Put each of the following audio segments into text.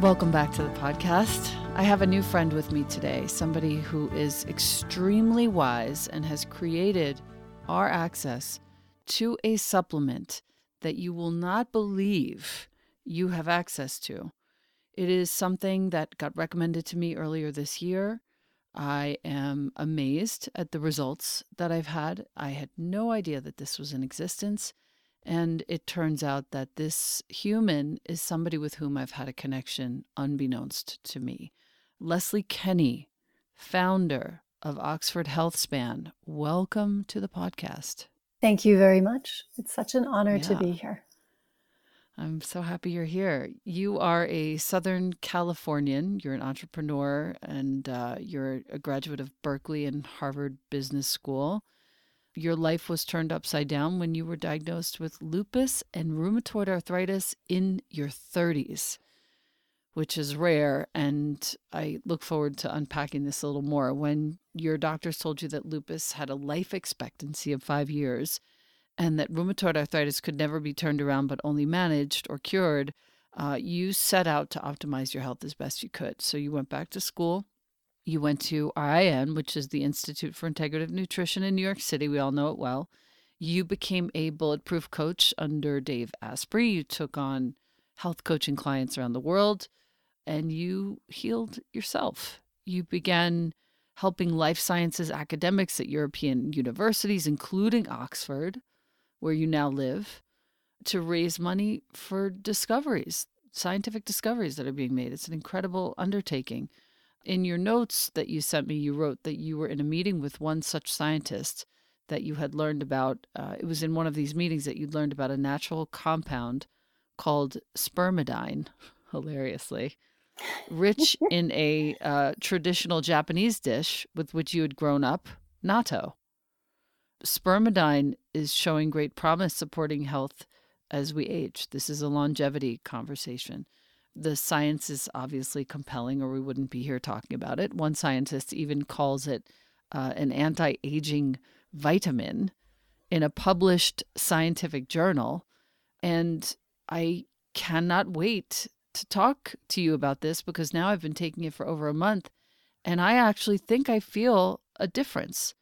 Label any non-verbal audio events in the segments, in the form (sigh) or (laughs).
Welcome back to the podcast. I have a new friend with me today, somebody who is extremely wise and has created our access to a supplement that you will not believe you have access to. It is something that got recommended to me earlier this year. I am amazed at the results that I've had. I had no idea that this was in existence. And it turns out that this human is somebody with whom I've had a connection unbeknownst to me. Leslie Kenny, founder of Oxford Healthspan, welcome to the podcast. Thank you very much. It's such an honor yeah. to be here. I'm so happy you're here. You are a Southern Californian. You're an entrepreneur and uh, you're a graduate of Berkeley and Harvard Business School. Your life was turned upside down when you were diagnosed with lupus and rheumatoid arthritis in your 30s, which is rare. And I look forward to unpacking this a little more. When your doctors told you that lupus had a life expectancy of five years, and that rheumatoid arthritis could never be turned around but only managed or cured, uh, you set out to optimize your health as best you could. So you went back to school. You went to RIN, which is the Institute for Integrative Nutrition in New York City. We all know it well. You became a bulletproof coach under Dave Asprey. You took on health coaching clients around the world and you healed yourself. You began helping life sciences academics at European universities, including Oxford, where you now live to raise money for discoveries, scientific discoveries that are being made. It's an incredible undertaking. In your notes that you sent me, you wrote that you were in a meeting with one such scientist that you had learned about. Uh, it was in one of these meetings that you'd learned about a natural compound called spermidine, (laughs) hilariously, rich (laughs) in a uh, traditional Japanese dish with which you had grown up, natto spermidine is showing great promise supporting health as we age. This is a longevity conversation. The science is obviously compelling, or we wouldn't be here talking about it. One scientist even calls it uh, an anti aging vitamin in a published scientific journal. And I cannot wait to talk to you about this because now I've been taking it for over a month and I actually think I feel a difference.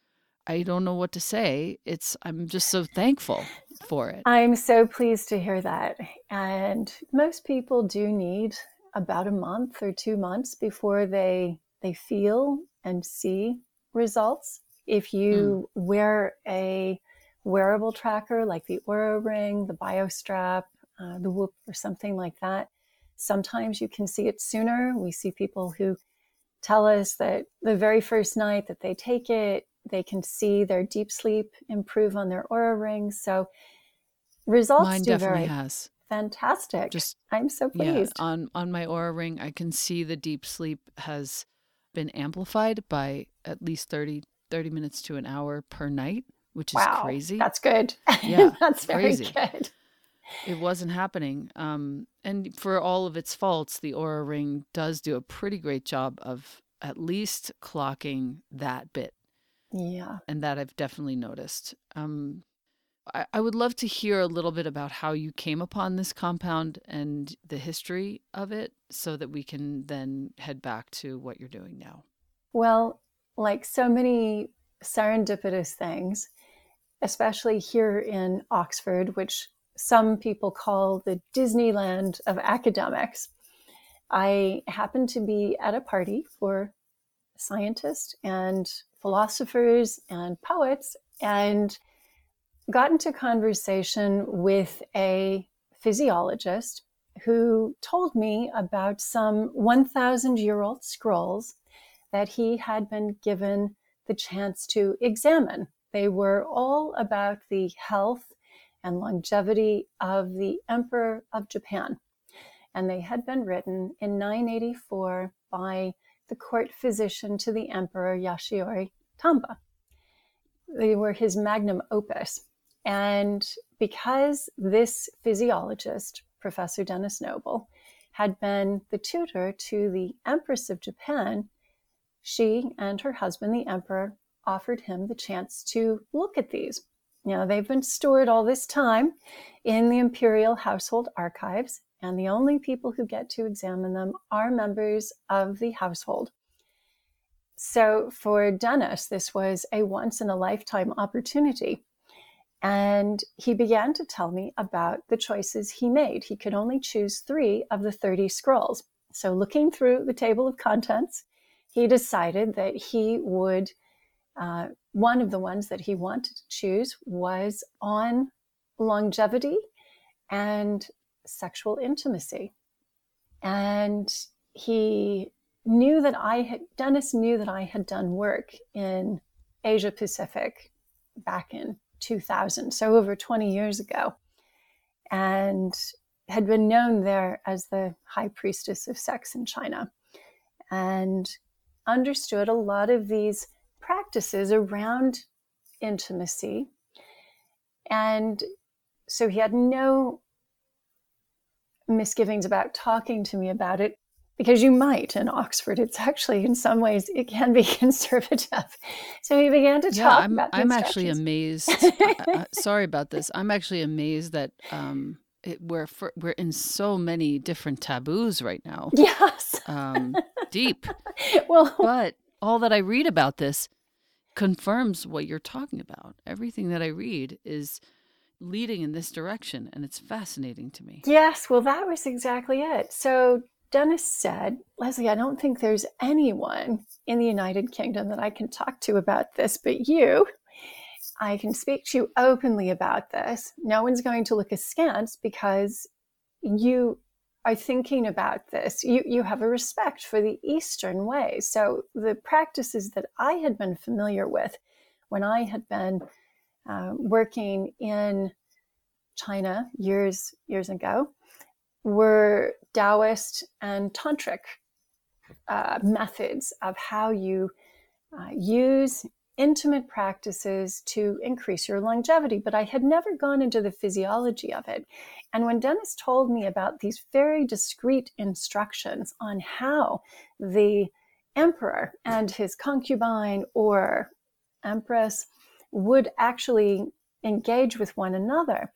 I don't know what to say. It's I'm just so thankful for it. I'm so pleased to hear that. And most people do need about a month or 2 months before they they feel and see results. If you mm. wear a wearable tracker like the Oura Ring, the BioStrap, uh, the Whoop, or something like that, sometimes you can see it sooner. We see people who tell us that the very first night that they take it, they can see their deep sleep improve on their Oura rings. So results Mine do definitely vary. has. Fantastic. Just I'm so pleased. Yeah, on on my Oura ring, I can see the deep sleep has been amplified by at least 30, 30 minutes to an hour per night, which is wow, crazy. That's good. Yeah, (laughs) that's very crazy. good. It wasn't happening. Um, and for all of its faults, the Oura ring does do a pretty great job of at least clocking that bit yeah. And that I've definitely noticed. Um, I, I would love to hear a little bit about how you came upon this compound and the history of it so that we can then head back to what you're doing now. Well, like so many serendipitous things, especially here in Oxford, which some people call the Disneyland of academics, I happened to be at a party for scientists and philosophers and poets and got into conversation with a physiologist who told me about some 1,000 year old scrolls that he had been given the chance to examine. They were all about the health and longevity of the Emperor of Japan. And they had been written in 984 by the court physician to the emperor Yasuyori Tamba. They were his magnum opus. And because this physiologist, Professor Denis Noble, had been the tutor to the Empress of Japan, she and her husband, the emperor, offered him the chance to look at these. Now, they've been stored all this time in the imperial household archives, and the only people who get to examine them are members of the household. So for Denis, this was a once in a lifetime opportunity. And he began to tell me about the choices he made. He could only choose three of the 30 scrolls. So, looking through the table of contents, he decided that he would, uh, one of the ones that he wanted to choose was on longevity and sexual intimacy. And he knew that I had, Denis knew that I had done work in Asia Pacific back in 2000, so over 20 years ago, and had been known there as the high priestess of sex in China, and understood a lot of these practices around intimacy. And so he had no misgivings about talking to me about it because you might in Oxford. It's actually, in some ways, it can be (laughs) conservative. So he began to yeah, talk I'm, about. I'm actually amazed. (laughs) uh, sorry about this. I'm actually amazed that um, it, we're for, we're in so many different taboos right now. (laughs) Yes. Um, deep. well, but all that I read about this confirms what you're talking about. Everything that I read is leading in this direction, and it's fascinating to me. Yes, well, that was exactly it. So Denis said, Leslie, I don't think there's anyone in the United Kingdom that I can talk to about this but you. I can speak to you openly about this. No one's going to look askance because you are thinking about this. You, you have a respect for the Eastern way. So, the practices that I had been familiar with when I had been uh, working in China years years ago were Taoist and Tantric uh, methods of how you uh, use intimate practices to increase your longevity. But I had never gone into the physiology of it. And when Denis told me about these very discreet instructions on how the emperor and his concubine or empress would actually engage with one another,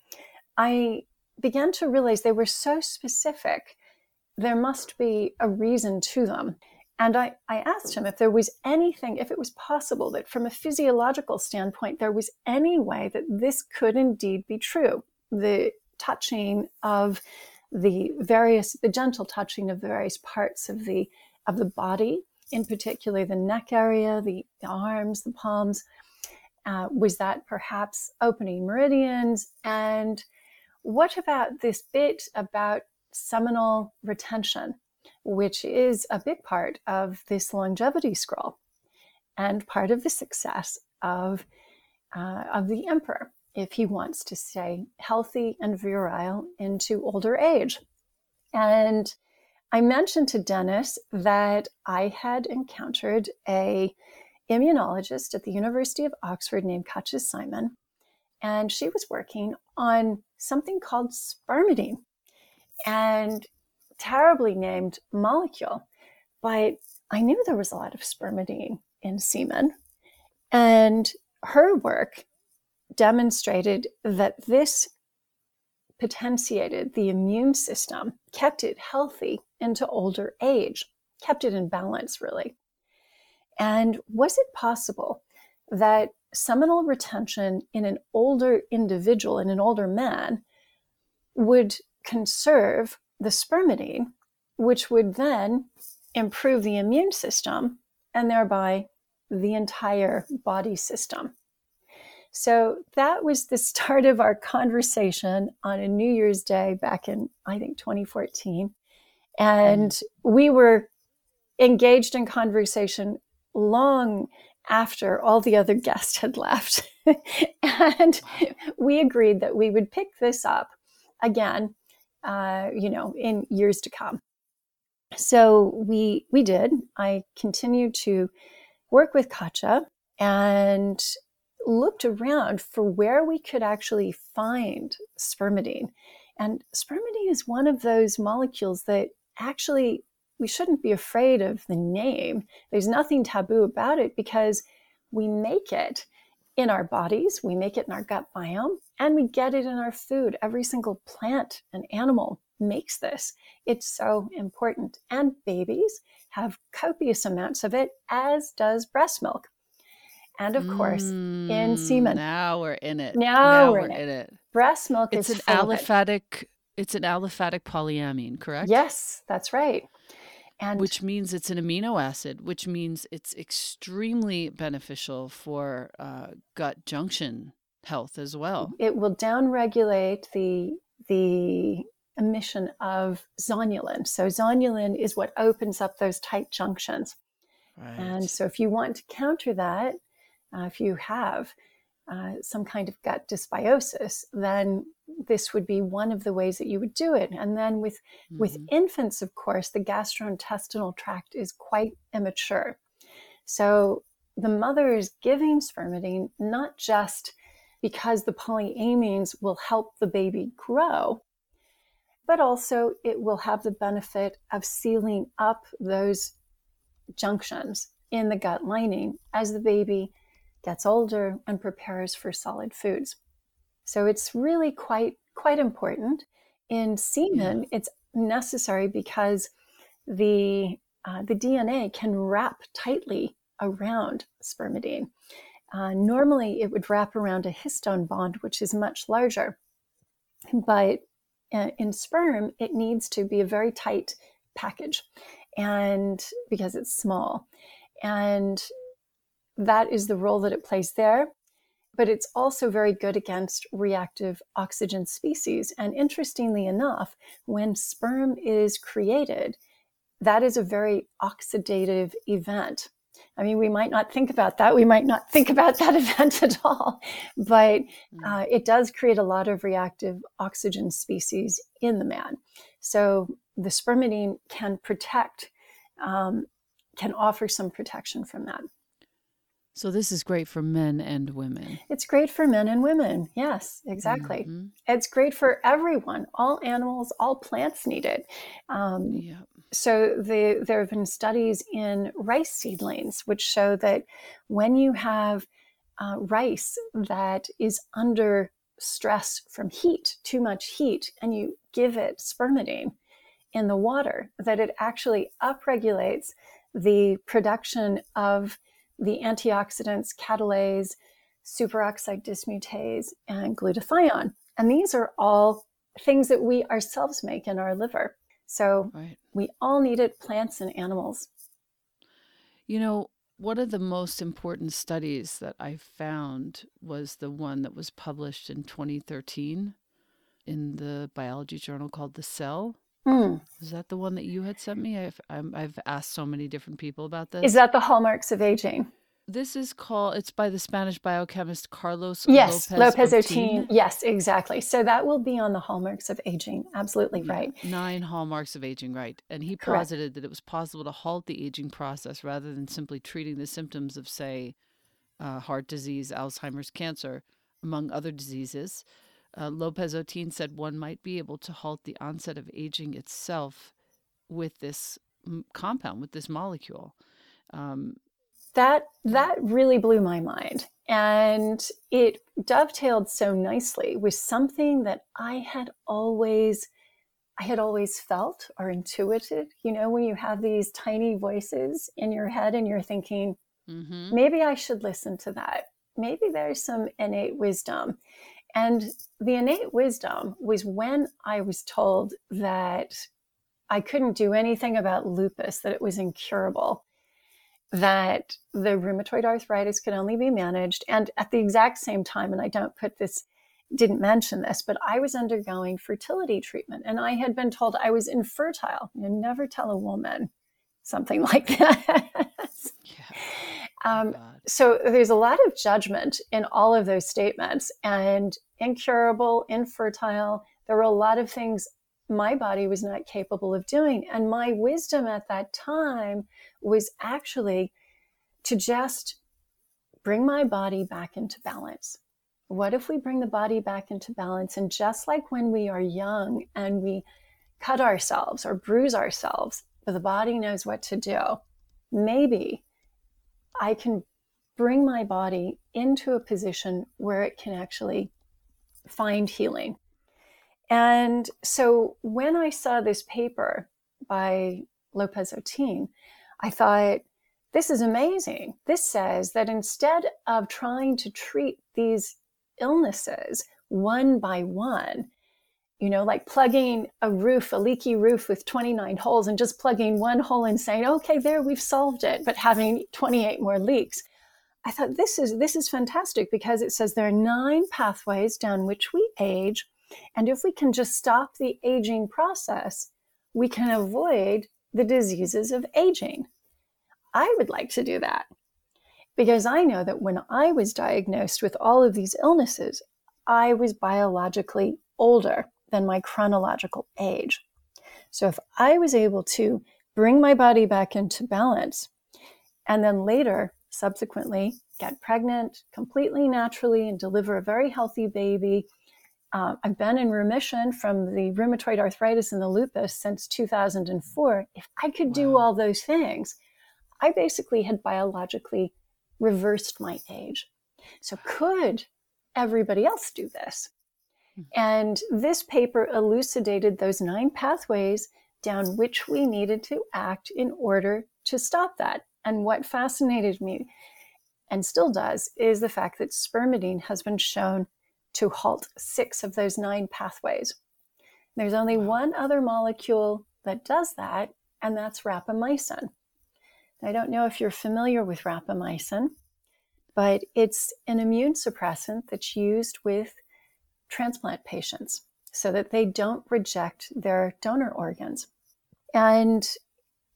I began to realize they were so specific. There must be a reason to them. And I, I asked him if there was anything, if it was possible that from a physiological standpoint, there was any way that this could indeed be true. The touching of the various, the gentle touching of the various parts of the of the body, in particular the neck area, the, the arms, the palms, uh, was that perhaps opening meridians? And what about this bit about seminal retention, which is a big part of this longevity scroll and part of the success of, uh, of the emperor if he wants to stay healthy and virile into older age? And I mentioned to Denis that I had encountered a immunologist at the University of Oxford named Katja Simon, and she was working on something called spermidine, and terribly named molecule. But I knew there was a lot of spermidine in semen, and her work demonstrated that this potentiated the immune system, kept it healthy into older age, kept it in balance, really. And was it possible that seminal retention in an older individual, in an older man, would conserve the spermidine, which would then improve the immune system and thereby the entire body system? So that was the (laughs) start of our conversation on a New Year's Day back in, I think, 2014. And mm-hmm. we were engaged in conversation long after all the other guests had left. (laughs) and we agreed that we would pick this up again, uh, you know, in years to come. So we we did. I continued to work with Katja and looked around for where we could actually find spermidine. And spermidine is one of those molecules that actually we shouldn't be afraid of the name. There's nothing taboo about it because we make it in our bodies, we make it in our gut biome, and we get it in our food. Every single plant and animal makes this. It's so important. And babies have copious amounts of it, as does breast milk. and of course in mm, semen. Now we're in it. Now, we're, we're in, it. in it. Breast milk It's is an aliphatic. It's an aliphatic polyamine, correct? Yes, that's right. And Which means it's an amino acid, which means it's extremely beneficial for uh, gut junction health as well. it will downregulate the the emission of zonulin. So zonulin is what opens up those tight junctions. Right. And so, if you want to counter that, uh, if you have uh, some kind of gut dysbiosis, then this would be one of the ways that you would do it. And then with with Mhm. infants, of course, the gastrointestinal tract is quite immature. So the mother is giving spermidine not just because the polyamines will help the baby grow, but also it will have the benefit of sealing up those junctions in the gut lining as the baby gets older and prepares for solid foods. So it's really quite quite important. In semen, it's necessary because the uh, the DNA can wrap tightly around spermidine. Uh, normally, it would wrap around a histone bond, which is much larger, but uh, in sperm, it needs to be a very tight package, and because it's small, and that is the role that it plays there. But it's also very good against reactive oxygen species. And interestingly enough, when sperm is created, that is a very oxidative event. I mean, we might not think about that. We might not think about that (laughs) event at all, but Mm. uh, it does create a lot of reactive oxygen species in the man. So the spermidine can protect, um, can offer some protection from that. So this is great for men and women. It's great for men and women. Yes, exactly. Mhm. It's great for everyone. All animals, all plants need it. Um, Yeah. so the, there have been studies in rice seedlings which show that when you have uh, rice that is under stress from heat, too much heat, and you give it spermidine in the water, that it actually upregulates the production of the antioxidants catalase, superoxide dismutase, and glutathione. And these are all things that we ourselves make in our liver. So Right. we all need it, plants and animals. You know, one of the most important studies that I found was the one that was published in 2013 in the biology journal called The Cell. Mm. Is that the one that you had sent me? I've I'm, I've asked so many different people about this. Is that the hallmarks of aging? this is called. It's by the Spanish biochemist Carlos Yes, Lopez, Lopez Otin. Yes, exactly. So that will be on the hallmarks of aging. Absolutely Yeah, right. Nine hallmarks of aging, right? And he Correct. posited that it was possible to halt the aging process rather than simply treating the symptoms of, say, uh, heart disease, Alzheimer's, cancer, among other diseases. Uh, Lopez Otin said one might be able to halt the onset of aging itself with this m- compound, with this molecule. Um, That that really blew my mind. And it dovetailed so nicely with something that I had always I had always felt or intuited. You know, when you have these tiny voices in your head and you're thinking, mhm. maybe I should listen to that. Maybe there's some innate wisdom. And the innate wisdom was when I was told that I couldn't do anything about lupus, that it was incurable, that the rheumatoid arthritis could only be managed. And at the exact same time, and I don't put this, didn't mention this, but I was undergoing fertility treatment and I had been told I was infertile. You never tell a woman something (laughs) like that. Yeah. Um, so there's a lot of judgment in all of those statements and incurable infertile. There were a lot of things my body was not capable of doing. And my wisdom at that time was actually to just bring my body back into balance. What if we bring the body back into balance? And just like when we are young and we cut ourselves or bruise ourselves but the body knows what to do maybe I can bring my body into a position where it can actually find healing. And so when I saw this paper by Lopez Otin, I thought, this is amazing. This says that instead of trying to treat these illnesses one by one, you know, like plugging a roof, a leaky roof with 29 holes and just plugging one hole and saying, okay, there, we've solved it, but having 28 more leaks. I thought this is this is fantastic because it says there are nine pathways down which we age. And if we can just stop the aging process, we can avoid the diseases of aging. I would like to do that because I know that when I was diagnosed with all of these illnesses, I was biologically older than my chronological age. So if I was able to bring my body back into balance and then later, subsequently, get pregnant completely naturally and deliver a very healthy baby. Uh, I've been in remission from the rheumatoid arthritis and the lupus since 2004. If I could wow. do all those things, I basically had biologically reversed my age. So, could everybody else do this? And this paper elucidated those nine pathways down which we needed to act in order to stop that. And what fascinated me and still does is the fact that spermidine has been shown to halt six of those nine pathways. There's only one other molecule that does that, and that's rapamycin. I don't know if you're familiar with rapamycin, but it's an immune suppressant that's used with transplant patients so that they don't reject their donor organs. And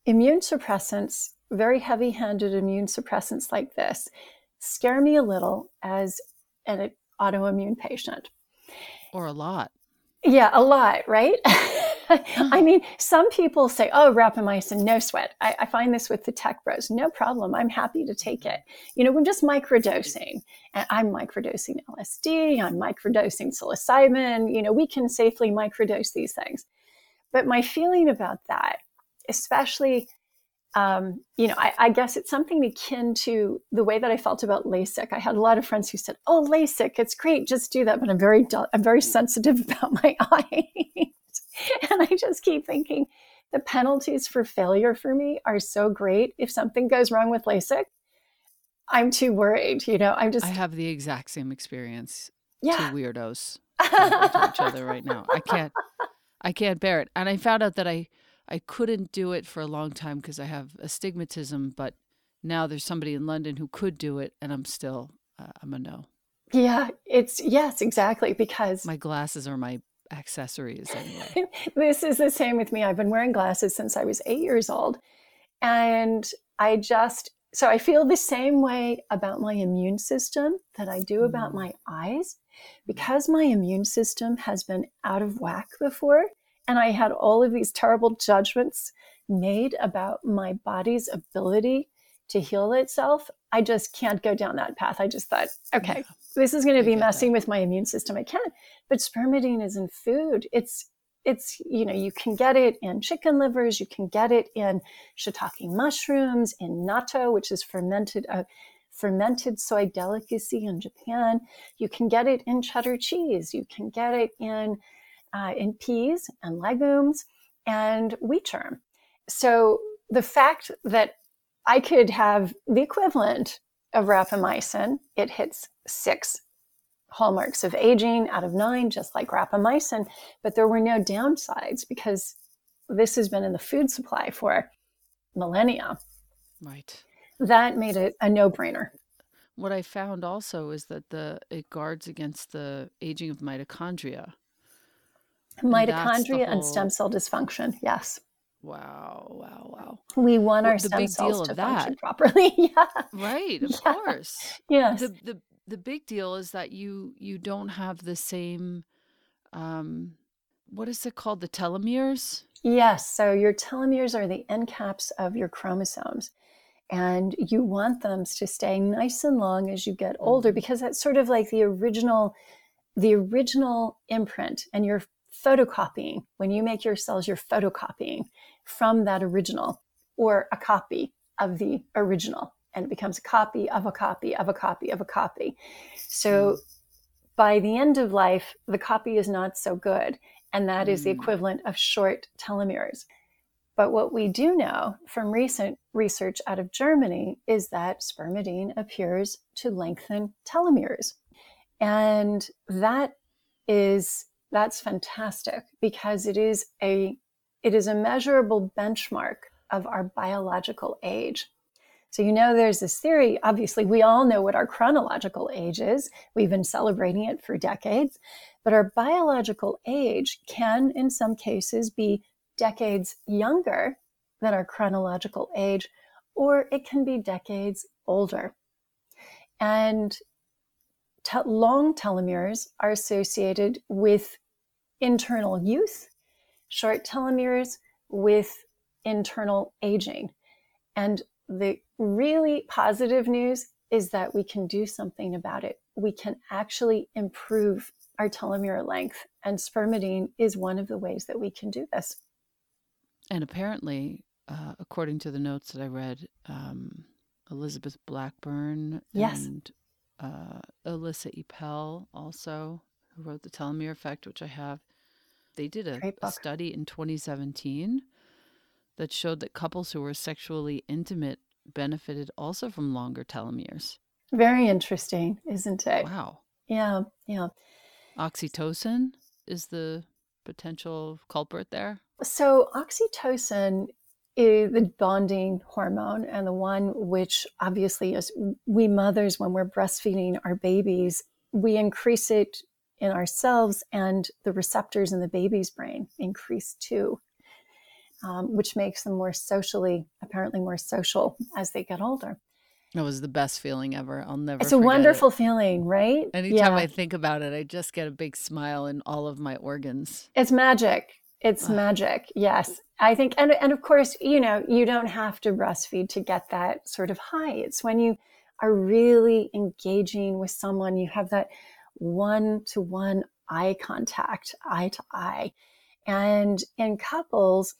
immune suppressants, very heavy handed immune suppressants like this, scare me a little as an autoimmune patient. Or a lot. Yeah, a lot, right? (laughs) (laughs) I mean, some people say, oh, rapamycin, no sweat. I, I, find this with the tech bros. No problem. I'm happy to take it. You know, we're just microdosing. And I'm microdosing LSD, I'm microdosing psilocybin. You know, we can safely microdose these things. But my feeling about that, especially um, you know, I, I, guess it's something akin to the way that I felt about LASIK. I had a lot of friends who said, "Oh, LASIK, it's great, just do that." But I'm very, I'm very sensitive (laughs) about my (laughs) eyes. (laughs) and I just keep thinking the penalties for failure for me are so great. If something goes wrong with LASIK, I'm too worried. You know, I'm just. I have the exact same experience. Yeah. Two weirdos (laughs) to each other right now. I can't. I can't bear it. And I found out that I I couldn't do it for a long time because I have astigmatism. But now there's somebody in London who could do it, and I'm still uh, I'm a no. Yeah, it's yes, exactly because my glasses are my accessories anyway. (laughs) this is the same with me. I've been wearing glasses since I was eight years old. And I just, so I feel the same way about my immune system that I do about mm. my eyes because my immune system has been out of whack before. And I had all of these terrible judgments made about my body's ability to heal itself. I just can't go down that path. I just thought, okay, this is going to be messing with my immune system. I can't. But spermidine is in food. It's it's you know you can get it in chicken livers you can get it in shiitake mushrooms in natto which is fermented uh, fermented soy delicacy in japan you can get it in cheddar cheese you can get it in uh, in peas and legumes and wheat germ so the fact that I could have the equivalent of rapamycin. It hits six hallmarks of aging out of nine, just like rapamycin, but there were no downsides because this has been in the food supply for millennia. Right. That made it a no brainer. What I found also is that the it guards against the aging of mitochondria. Mitochondria and, whole... and stem cell dysfunction, yes. Wow, wow, wow. We want well, our stem cells to that. function properly. (laughs) yeah. Right, of yeah. course. Yes. The, the the big deal is that you you don't have the same um what is it called? The telomeres? Yes. So your telomeres are the end caps of your chromosomes. And you want them to stay nice and long as you get older mm-hmm. because that's sort of like the original the original imprint and you're photocopying when you make your cells you're photocopying from that original or a copy of the original and it becomes a copy of a copy of a copy of a copy. So mm. by the end of life, the copy is not so good. And that mm. is the mm. equivalent of short telomeres. But what we do know from recent research out of Germany is that spermidine appears to lengthen telomeres. And that is that's fantastic because it is a it is a measurable benchmark of our biological age. So, you know, there's this theory. Obviously, we all know what our chronological age is. We've been celebrating it for decades. But our biological age can, in some cases, be decades younger than our chronological age, or it can be decades older. And te- long telomeres are associated with internal youth, short telomeres with internal aging. And the really positive news is that we can do something about it. We can actually improve our telomere length, and spermidine is one of the ways that we can do this. And apparently, uh, according to the notes that I read, um, Elizabeth Blackburn yes. and uh, Elissa Epel also, who wrote The Telomere Effect, which I have, they did a, a study in 2017 that showed that couples who were sexually intimate benefited also from longer telomeres. Very interesting, isn't it? Wow. Yeah, yeah. Oxytocin is the potential culprit there. So, oxytocin is the bonding hormone and the one which obviously is we mothers when we're breastfeeding our babies we increase it in ourselves and the receptors in the baby's brain increase too um, which makes them more socially, apparently more social as they get older. It was the best feeling ever. I'll never. It's a wonderful it. feeling, right? Anytime yeah. I think about it, I just get a big smile in all of my organs. It's magic. It's magic. Yes. I think, and, and of course, you know, you don't have to breastfeed to get that sort of high. It's when you are really engaging with someone, you have that one to one eye contact, eye to eye. And in couples,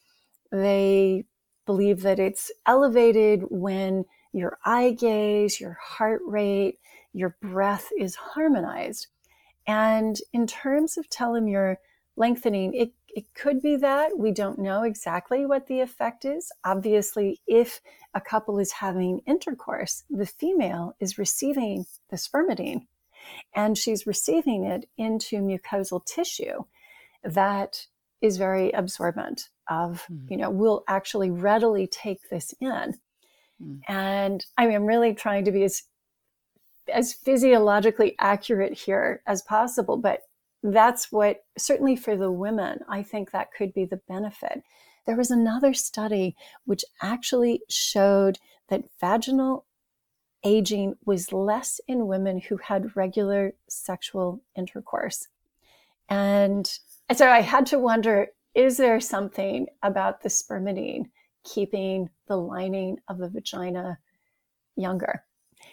they believe that it's elevated when your eye gaze, your heart rate, your breath is harmonized. And in terms of telomere lengthening, it, it could be that. We don't know exactly what the effect is. Obviously, if a couple is having intercourse, the female is receiving the spermidine and she's receiving it into mucosal tissue that is very absorbent of mm. you know will actually readily take this in mm. and i mean i'm really trying to be as as physiologically accurate here as possible but that's what certainly for the women i think that could be the benefit there was another study which actually showed that vaginal aging was less in women who had regular sexual intercourse and so I had to wonder is there something about the spermidine keeping the lining of the vagina younger?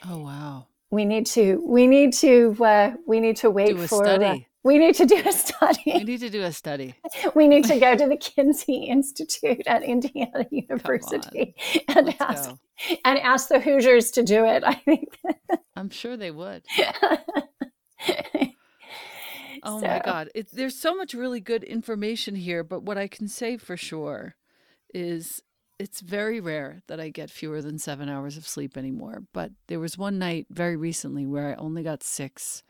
Oh wow. We need to we need to uh, we need to wait for study. We need to do a study. We need to do a study. (laughs) we need to go to the Kinsey Institute at Indiana University and Let's ask go. and ask the Hoosiers to do it. I think (laughs) I'm sure they would. (laughs) Oh so. my God. It, there's so much really good information here, but what I can say for sure is it's very rare that I get fewer than seven hours of sleep anymore. But there was one night very recently where I only got six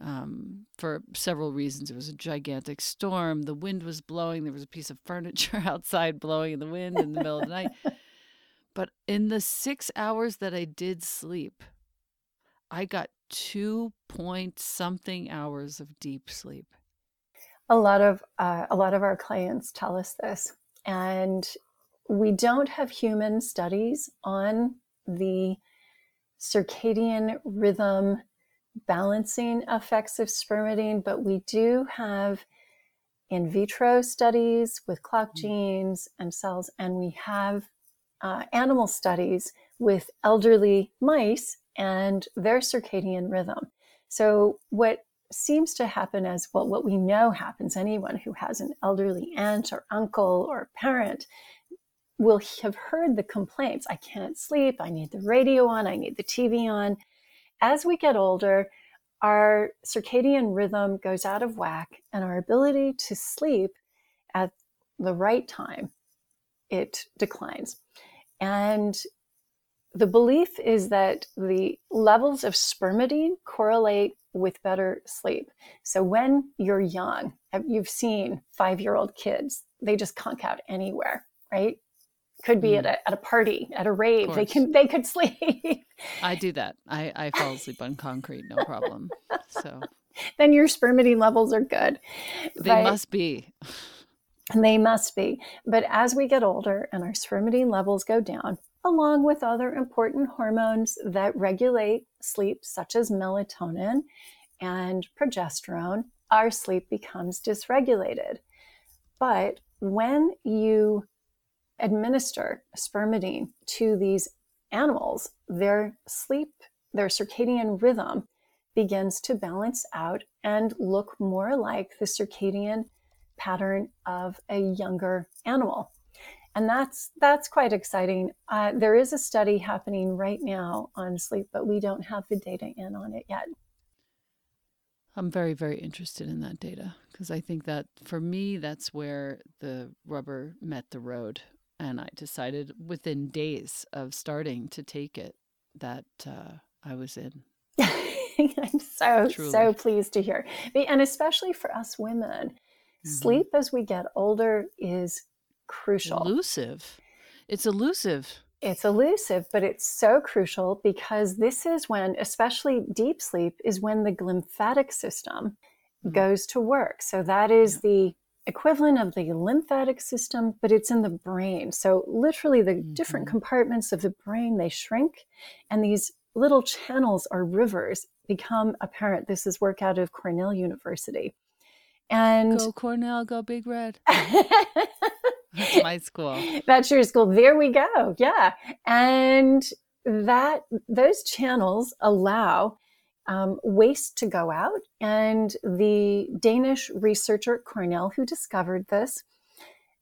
um, for several reasons. It was a gigantic storm, the wind was blowing, there was a piece of furniture (laughs) outside blowing in the wind in the middle of the night. (laughs) But in the six hours that I did sleep, I got two point something hours of deep sleep. A lot of uh, a lot of our clients tell us this, and we don't have human studies on the circadian rhythm balancing effects of spermidine, but we do have in vitro studies with clock mm. genes and cells, and we have uh, animal studies with elderly mice and their circadian rhythm. So, what seems to happen as well, what we know happens, anyone who has an elderly aunt or uncle or parent will have heard the complaints I can't sleep, I need the radio on, I need the TV on. As we get older, our circadian rhythm goes out of whack, and our ability to sleep at the right time it declines. And the belief is that the levels of spermidine correlate with better sleep. So when you're young, you've seen five year old kids, they just conk out anywhere, right? Could be mm. at, a, at a party, at a rave. They can they could (laughs) sleep. I do that. I, I fall asleep on concrete, no problem. So (laughs) then your spermidine levels are good. They but, must be. They must be. But as we get older and our spermidine levels go down, along with other important hormones that regulate sleep, such as melatonin and progesterone, our sleep becomes dysregulated. But when you administer spermidine to these animals, their sleep, their circadian rhythm begins to balance out and look more like the circadian pattern of a younger animal and that's that's quite exciting. Uh, there is a study happening right now on sleep, but we don't have the data in on it yet. I'm very very interested in that data because I think that for me that's where the rubber met the road, and I decided within days of starting to take it that uh, I was in. (laughs) I'm so Truly. so pleased to hear, and especially for us women. Mm-hmm. Sleep as we get older is crucial. Elusive. It's elusive. It's elusive, but it's so crucial because this is when, especially deep sleep, is when the glymphatic system mm-hmm. goes to work. So that is yeah. the equivalent of the lymphatic system, but it's in the brain. So literally the mm-hmm. different compartments of the brain, they shrink and these little channels or rivers become apparent. This is work out of Cornell University. And go Cornell, go Big Red. (laughs) That's my school. That's your school. There we go. Yeah. And that those channels allow um, waste to go out. And the Danish researcher Cornell who discovered this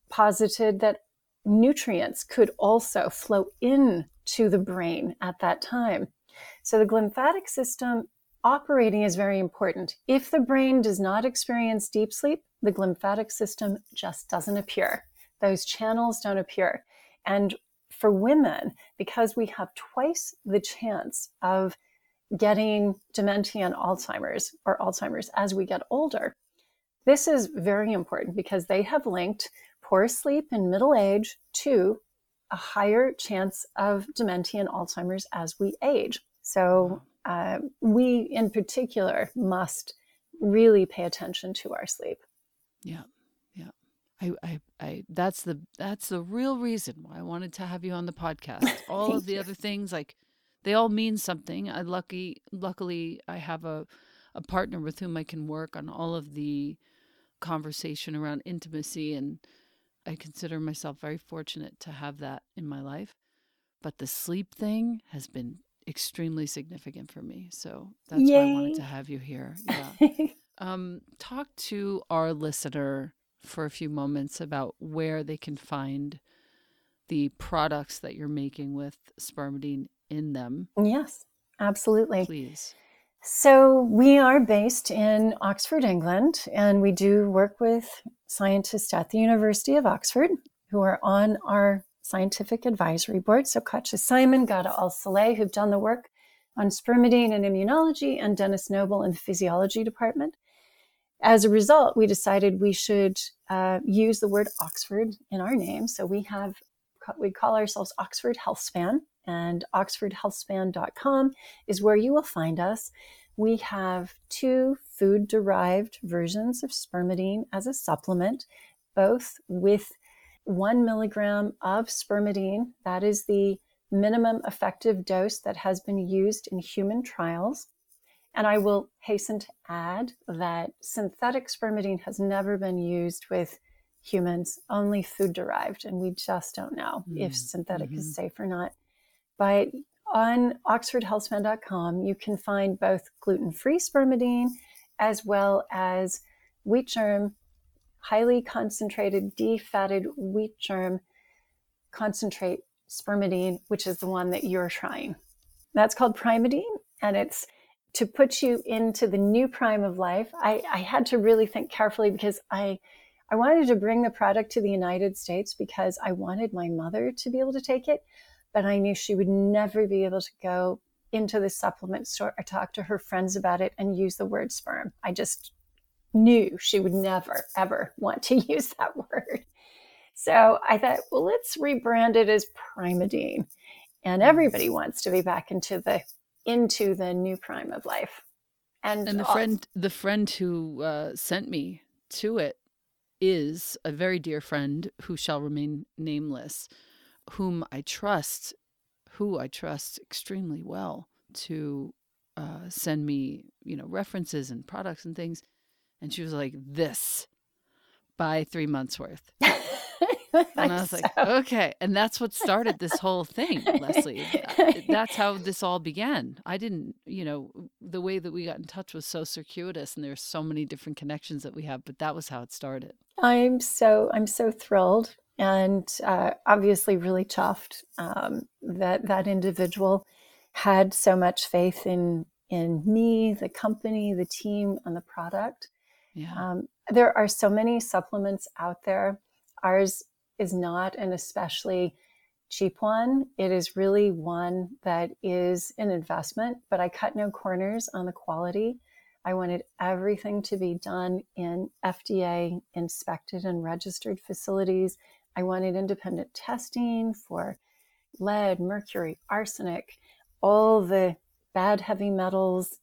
posited that nutrients could also flow in to the brain at that time. So the glymphatic system operating is very important. If the brain does not experience deep sleep, the glymphatic system just doesn't appear those channels don't appear. And for women, because we have twice the chance of getting dementia and Alzheimer's or Alzheimer's as we get older, this is very important because they have linked poor sleep in middle age to a higher chance of dementia and Alzheimer's as we age. So, uh, we in particular must really pay attention to our sleep. Yeah. Yeah. I, I, I, that's the that's the real reason why I wanted to have you on the podcast. (laughs) All of the you. other things, like they all mean something. I lucky, luckily, I have a a partner with whom I can work on all of the conversation around intimacy, and I consider myself very fortunate to have that in my life. But the sleep thing has been extremely significant for me, so that's Yay. why I wanted to have you here. Yeah. (laughs) um, talk to our listener for a few moments about where they can find the products that you're making with spermidine in them. Yes, absolutely. Please. So, we are based in Oxford, England, and we do work with scientists at the University of Oxford who are on our scientific advisory board. So, Katja Simon, Ghada Al Saleh, who've done the work on spermidine and immunology, and Denis Noble in the physiology department as a result, we decided we should uh, use the word Oxford in our name. So we have we call ourselves Oxford Healthspan, and oxfordhealthspan.com is where you will find us. We have two food derived versions of spermidine as a supplement, both with one milligram of spermidine. That is the minimum effective dose that has been used in human trials. And I will hasten to add that synthetic spermidine has never been used with humans, only food derived. And we just don't know mm. if synthetic mm-hmm. is safe or not. But on oxfordhealthspan.com, you can find both gluten free spermidine as well as wheat germ, highly concentrated, defatted wheat germ concentrate spermidine, which is the one that you're trying. That's called Primeadine, and it's to put you into the new prime of life, I, I had to really think carefully because I I wanted to bring the product to the United States because I wanted my mother to be able to take it, but I knew she would never be able to go into the supplement store or talk to her friends about it and use the word sperm. I just knew she would never, ever want to (laughs) use that word. So I thought, well, let's rebrand it as Primeadine. And everybody wants to be back into the into the new prime of life. And, and the all- friend the friend who uh, sent me to it is a very dear friend who shall remain nameless, whom I trust, who I trust extremely well to uh, send me, you know, references and products and things. And she was like, "This, buy three months worth." (laughs) and I was like, so. okay. And that's what started this whole thing, Leslie. (laughs) That's how this all began. I didn't, you know, the way that we got in touch was so circuitous and there's so many different connections that we have, but that was how it started. I'm so, I'm so thrilled and uh, obviously really chuffed um, that that individual had so much faith in in me, the company, the team, and the product. Yeah. Um, there are so many supplements out there. Ours is not an especially cheap one. It is really one that is an investment, but I cut no corners on the quality. I wanted everything to be done in FDA inspected and registered facilities. I wanted independent testing for lead, mercury, arsenic, all the bad heavy metals.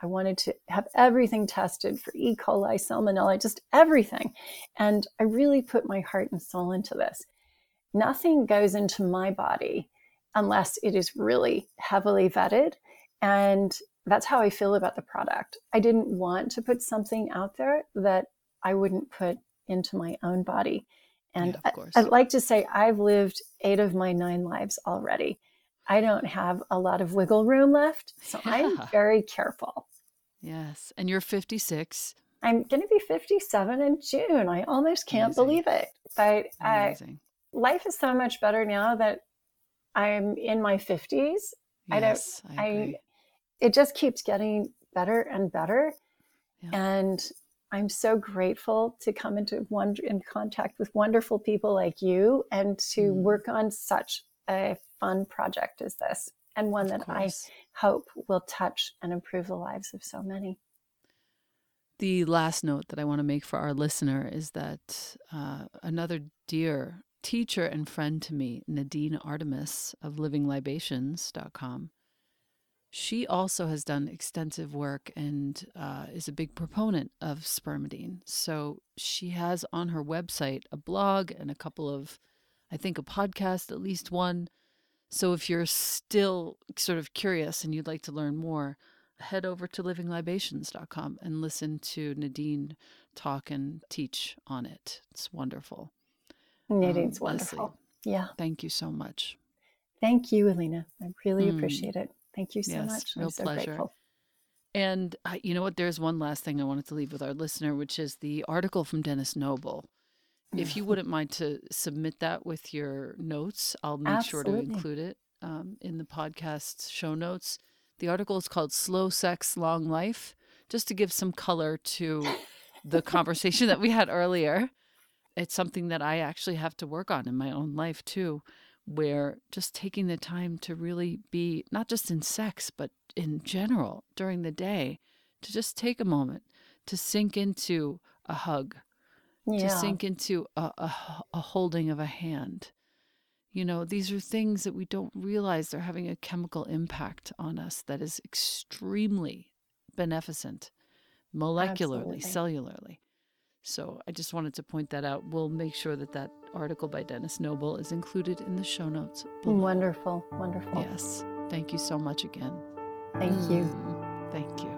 I wanted to have everything tested for E. coli, salmonella, just everything. And I really put my heart and soul into this. Nothing goes into my body unless it is really heavily vetted. And that's how I feel about the product. I didn't want to put something out there that I wouldn't put into my own body. And yeah, I, I'd like to say I've lived eight of my nine lives already. I don't have a lot of wiggle room left. So yeah. I'm very careful. Yes. And you're 56. I'm going to be 57 in June. I almost can't Amazing. believe it. But I, life is so much better now that I'm in my 50s. Yes, I don't, I, I, it just keeps getting better and better. Yeah. And I'm so grateful to come into one in contact with wonderful people like you and to mm. work on such a fun project as this and one that I hope will touch and improve the lives of so many. The last note that I want to make for our listener is that uh, another dear teacher and friend to me, Nadine Artemis of livinglibations.com, she also has done extensive work and uh, is a big proponent of spermidine. So she has on her website a blog and a couple of, I think, a podcast, at least one so if you're still sort of curious and you'd like to learn more, head over to livinglibations.com and listen to Nadine talk and teach on it. It's wonderful. Nadine's um, wonderful. Leslie, yeah. Thank you so much. Thank you, Elena. I really mm. appreciate it. Thank you so yes, much. Real I'm so pleasure. Grateful. And uh, you know what? There's one last thing I wanted to leave with our listener, which is the article from Denis Noble if you (laughs) wouldn't mind to submit that with your notes, I'll make Absolutely. sure to include it um, in the podcast show notes. The article is called Slow Sex, Long Life, just to give some color to the conversation that we had earlier. It's something that I actually have to work on in my own life too, where just taking the time to really be not just in sex, but in general during the day, to just take a moment to sink into a hug yeah. to sink into a, a, a holding of a hand. You know, these are things that we don't realize they're having a chemical impact on us that is extremely beneficent, molecularly, Absolutely. cellularly. So I just wanted to point that out. We'll make sure that that article by Denis Noble is included in the show notes. Below. Wonderful, wonderful. Yes. Thank you so much again. Thank you. Mm, thank you.